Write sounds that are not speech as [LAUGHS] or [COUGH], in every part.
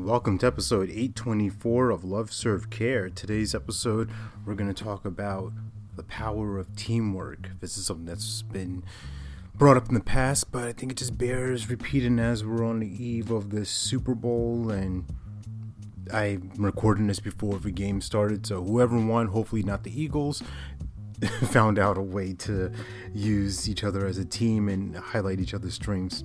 Welcome to episode 824 of Love Serve Care. Today's episode, we're going to talk about the power of teamwork. This is something that's been brought up in the past, but I think it just bears repeating as we're on the eve of the Super Bowl and I'm recording this before the game started, so whoever won, hopefully not the Eagles, [LAUGHS] found out a way to use each other as a team and highlight each other's strengths.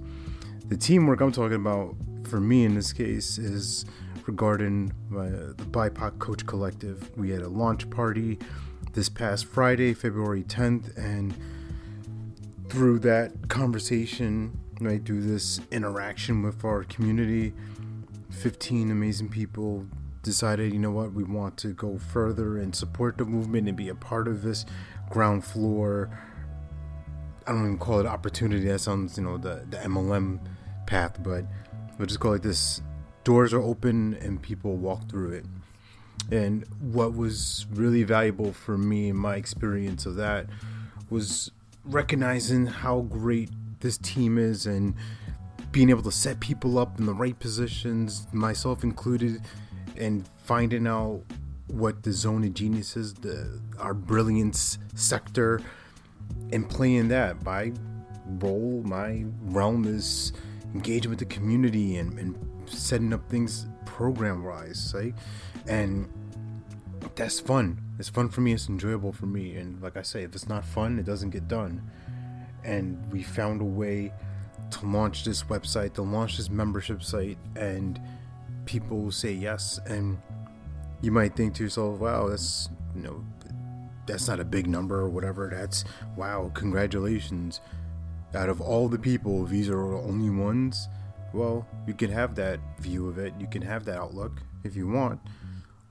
The teamwork I'm talking about for me in this case is regarding uh, the BIPOC Coach Collective. We had a launch party this past Friday, February 10th, and through that conversation, right, through this interaction with our community, 15 amazing people decided, you know what, we want to go further and support the movement and be a part of this ground floor. I don't even call it opportunity. That sounds, you know, the, the MLM path, but we'll just call it this doors are open and people walk through it. And what was really valuable for me in my experience of that was recognizing how great this team is and being able to set people up in the right positions, myself included, and finding out what the zone of genius is, the our brilliance sector, and playing that. My role, my realm is engaging with the community and, and setting up things program wise, right? And that's fun. It's fun for me. It's enjoyable for me. And like I say, if it's not fun, it doesn't get done. And we found a way to launch this website, to launch this membership site, and people say yes. And you might think to yourself, wow, that's, you know, that's not a big number or whatever. That's, wow, congratulations. Out of all the people, these are the only ones. Well, you can have that view of it. You can have that outlook if you want.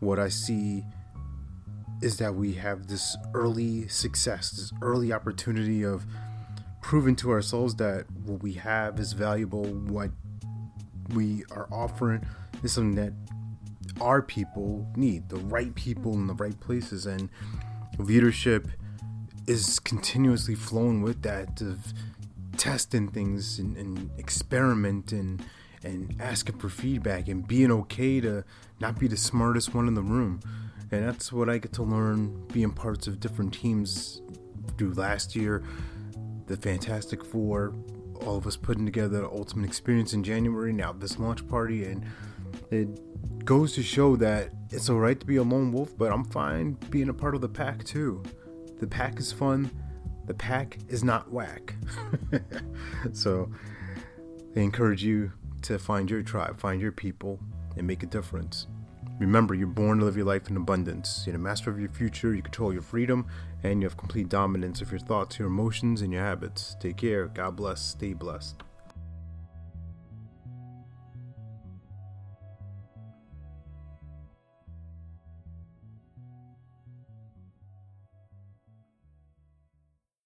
What I see is that we have this early success, this early opportunity of proving to ourselves that what we have is valuable, what we are offering is something that our people need, the right people in the right places, and leadership is continuously flowing with that of testing things and, and experimenting and asking for feedback and being okay to not be the smartest one in the room. And that's what I get to learn being parts of different teams through last year, the Fantastic Four, all of us putting together the ultimate experience in January, now this launch party, and it goes to show that it's alright to be a lone wolf, but I'm fine being a part of the pack too. The pack is fun, the pack is not whack. [LAUGHS] so I encourage you to find your tribe, find your people, and make a difference. Remember, you're born to live your life in abundance. You're the master of your future, you control your freedom, and you have complete dominance of your thoughts, your emotions, and your habits. Take care. God bless. Stay blessed.